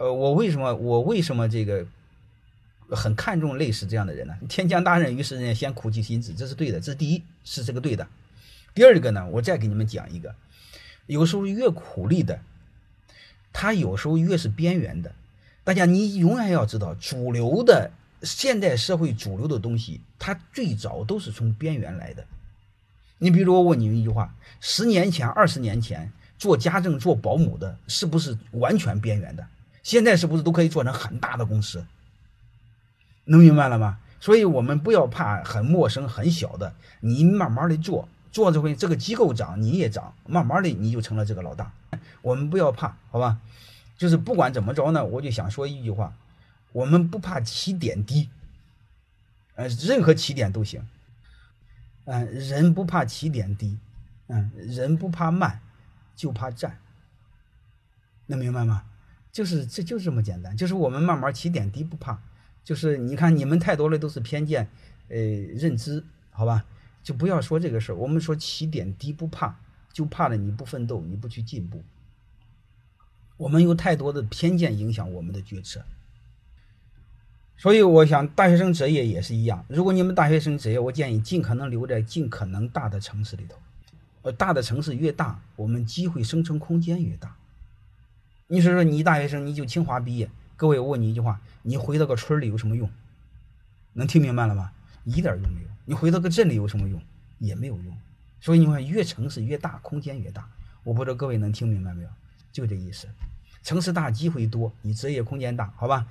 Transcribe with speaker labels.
Speaker 1: 呃，我为什么我为什么这个很看重类似这样的人呢？天降大任于斯人，先苦其心志，这是对的，这是第一，是这个对的。第二个呢，我再给你们讲一个，有时候越苦力的，他有时候越是边缘的。大家你永远要知道，主流的现代社会主流的东西，它最早都是从边缘来的。你比如我问你们一句话：十年前、二十年前做家政、做保姆的，是不是完全边缘的？现在是不是都可以做成很大的公司？能明白了吗？所以我们不要怕很陌生、很小的，你慢慢的做，做这回这个机构涨，你也涨，慢慢的你就成了这个老大。我们不要怕，好吧？就是不管怎么着呢，我就想说一句话：我们不怕起点低，呃，任何起点都行。嗯，人不怕起点低，嗯，人不怕慢，就怕站。能明白吗？就是这就这么简单，就是我们慢慢起点低不怕。就是你看你们太多的都是偏见，呃，认知，好吧？就不要说这个事儿。我们说起点低不怕，就怕了你不奋斗，你不去进步。我们有太多的偏见影响我们的决策。所以我想，大学生择业也是一样。如果你们大学生择业，我建议尽可能留在尽可能大的城市里头。呃，大的城市越大，我们机会生存空间越大。你说说，你大学生你就清华毕业，各位我问你一句话：你回到个村里有什么用？能听明白了吗？一点用没有。你回到个镇里有什么用？也没有用。所以你看，越城市越大，空间越大。我不知道各位能听明白没有？就这意思。城市大，机会多，你职业空间大，好吧？